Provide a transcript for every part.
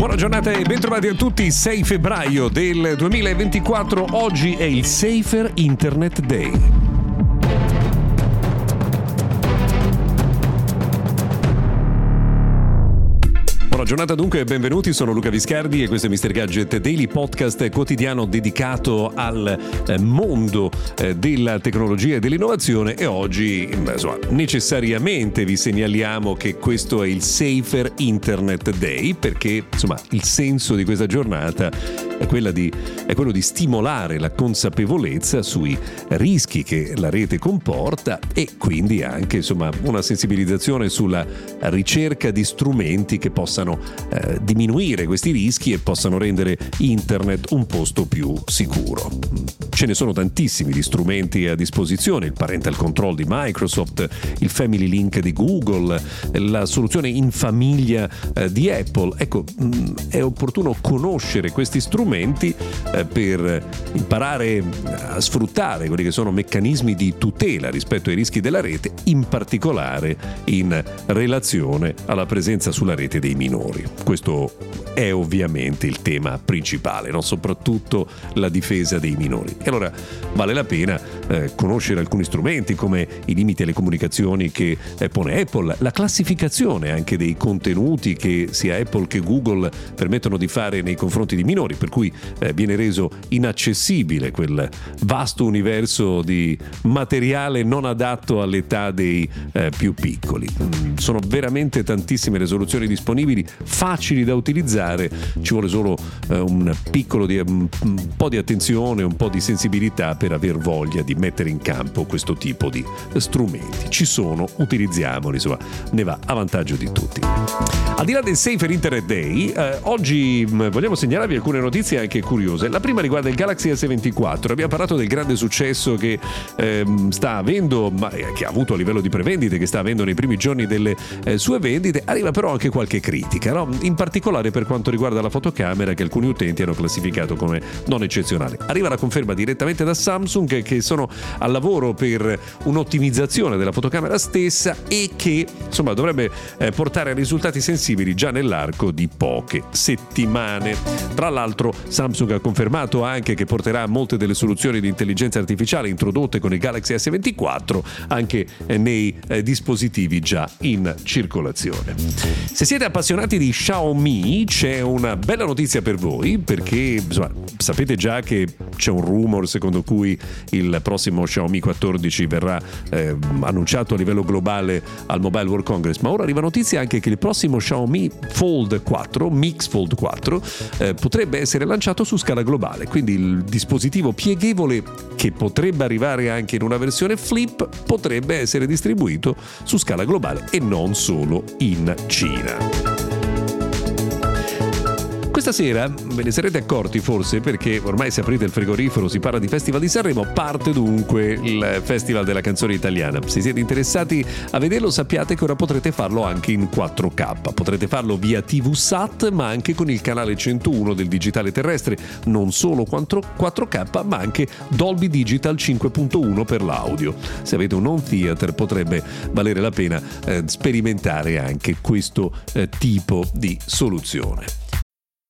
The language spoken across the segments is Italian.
Buona giornata e bentrovati a tutti. 6 febbraio del 2024. Oggi è il Safer Internet Day. Buona giornata dunque e benvenuti, sono Luca Viscardi e questo è Mr. Gadget Daily Podcast quotidiano dedicato al eh, mondo eh, della tecnologia e dell'innovazione e oggi insomma, necessariamente vi segnaliamo che questo è il Safer Internet Day perché insomma il senso di questa giornata è, di, è quello di stimolare la consapevolezza sui rischi che la rete comporta e quindi anche insomma, una sensibilizzazione sulla ricerca di strumenti che possano eh, diminuire questi rischi e possano rendere internet un posto più sicuro. Ce ne sono tantissimi di strumenti a disposizione, il parental control di Microsoft, il Family Link di Google, la soluzione in famiglia eh, di Apple. Ecco, mh, mm, è opportuno conoscere questi strumenti eh, per imparare a sfruttare quelli che sono meccanismi di tutela rispetto ai rischi della rete, in particolare in relazione alla presenza sulla rete dei minori. Questo è ovviamente il tema principale, no? soprattutto la difesa dei minori. E allora vale la pena eh, conoscere alcuni strumenti come i limiti alle comunicazioni che eh, pone Apple, la classificazione anche dei contenuti che sia Apple che Google permettono di fare nei confronti di minori, per cui eh, viene reso inaccessibile quel vasto universo di materiale non adatto all'età dei più piccoli. Mm, sono veramente tantissime le soluzioni disponibili facili da utilizzare, ci vuole solo un piccolo di, un, un po' di attenzione, un po' di sensibilità per aver voglia di mettere in campo questo tipo di strumenti. Ci sono, utilizziamoli, insomma, ne va a vantaggio di tutti. Al di là del Safer Internet Day, eh, oggi mh, mm, vogliamo segnalarvi alcune notizie anche curiose. La prima riguarda il Galaxy S24. Abbiamo parlato del grande successo che eh, sta avendo, ma eh, che ha avuto a livello di prevendite, che sta avendo nei primi giorni delle eh, sue vendite. Arriva però anche qualche critica, no? in particolare per quanto riguarda la fotocamera che alcuni utenti hanno classificato come non eccezionale. Arriva la conferma direttamente da Samsung che sono al lavoro per un'ottimizzazione della fotocamera stessa e che insomma dovrebbe eh, portare a risultati sensibili già nell'arco di poche settimane. Tra l'altro Samsung ha confermato anche che porterà molte delle soluzioni di intelligenza artificiale introdotte con il Galaxy S24 anche eh, nei eh, dispositivi già in circolazione. Se siete appassionati di Xiaomi c'è una bella notizia per voi perché insomma, sapete già che c'è un rumor secondo cui il prossimo Xiaomi 14 verrà eh, annunciato a livello globale al Mobile World Congress, ma ora arriva notizia anche che il prossimo Xiaomi Fold 4, Mix Fold 4, eh, potrebbe essere lanciato su scala globale, quindi il dispositivo pieghevole che potrebbe arrivare anche in una versione flip potrebbe essere distribuito su scala globale e non solo in Cina. Questa sera ve ne sarete accorti forse perché ormai se aprite il frigorifero si parla di Festival di Sanremo, parte dunque il Festival della canzone italiana. Se siete interessati a vederlo sappiate che ora potrete farlo anche in 4K. Potrete farlo via TV SAT ma anche con il canale 101 del digitale terrestre, non solo 4K ma anche Dolby Digital 5.1 per l'audio. Se avete un home theater potrebbe valere la pena eh, sperimentare anche questo eh, tipo di soluzione.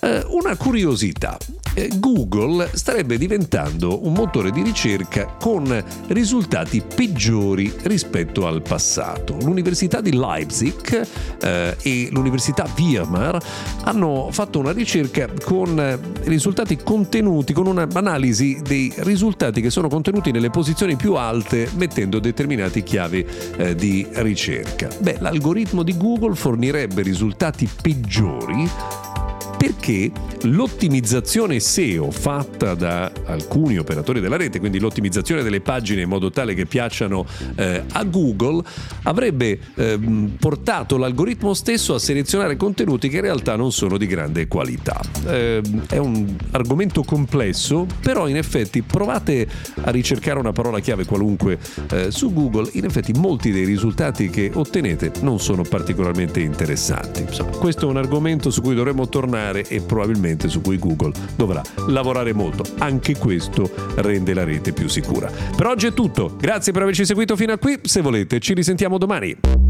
Eh, una curiosità. eh, Google starebbe diventando un motore di ricerca con risultati peggiori rispetto al passato. L'Università di Leipzig eh, e l'Università Weimar hanno fatto una ricerca con eh, risultati contenuti, con un'analisi dei risultati che sono contenuti nelle posizioni più alte mettendo determinati chiavi eh, di ricerca. Beh, l'algoritmo di Google fornirebbe risultati peggiori perché l'ottimizzazione SEO fatta da alcuni operatori della rete, quindi l'ottimizzazione delle pagine in modo tale che piacciono eh, a Google, avrebbe eh, portato l'algoritmo stesso a selezionare contenuti che in realtà non sono di grande qualità. Eh, è un argomento complesso, però in effetti provate a ricercare una parola chiave qualunque eh, su Google, in effetti molti dei risultati che ottenete non sono particolarmente interessanti. Insomma, questo è un argomento su cui dovremmo tornare e probabilmente su cui Google dovrà lavorare molto. Anche questo rende la rete più sicura. Per oggi è tutto, grazie per averci seguito fino a qui, se volete ci risentiamo domani.